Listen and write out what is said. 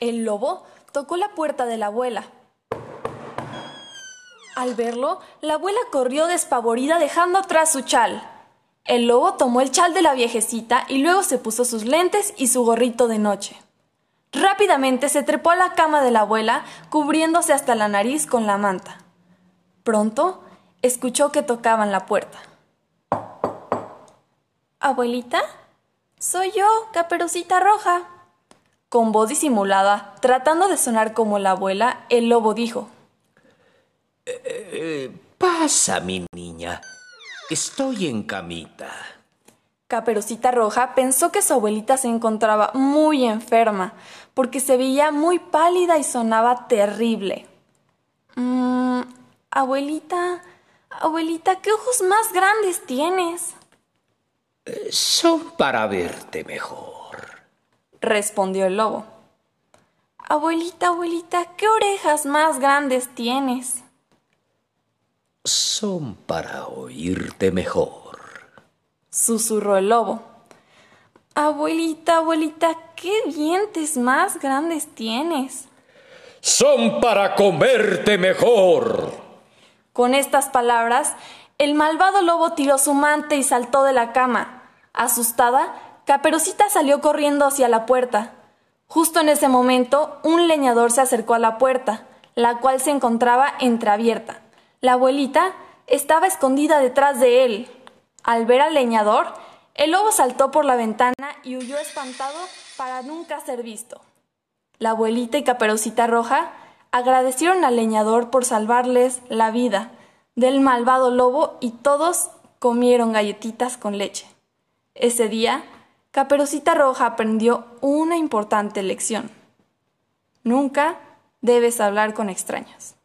El lobo tocó la puerta de la abuela. Al verlo, la abuela corrió despavorida dejando atrás su chal. El lobo tomó el chal de la viejecita y luego se puso sus lentes y su gorrito de noche. Rápidamente se trepó a la cama de la abuela, cubriéndose hasta la nariz con la manta. Pronto escuchó que tocaban la puerta. Abuelita, soy yo, Caperucita Roja. Con voz disimulada, tratando de sonar como la abuela, el lobo dijo. Eh, pasa, mi niña. Estoy en camita. Caperucita Roja pensó que su abuelita se encontraba muy enferma, porque se veía muy pálida y sonaba terrible. Mmm, abuelita, abuelita, ¿qué ojos más grandes tienes? Son para verte mejor, respondió el lobo. Abuelita, abuelita, ¿qué orejas más grandes tienes? Son para oírte mejor, susurró el lobo. Abuelita, abuelita, ¿qué dientes más grandes tienes? Son para comerte mejor. Con estas palabras, el malvado lobo tiró su mante y saltó de la cama. Asustada, Caperucita salió corriendo hacia la puerta. Justo en ese momento, un leñador se acercó a la puerta, la cual se encontraba entreabierta. La abuelita estaba escondida detrás de él. Al ver al leñador, el lobo saltó por la ventana y huyó espantado para nunca ser visto. La abuelita y Caperucita Roja agradecieron al leñador por salvarles la vida del malvado lobo y todos comieron galletitas con leche. Ese día, Caperucita Roja aprendió una importante lección. Nunca debes hablar con extraños.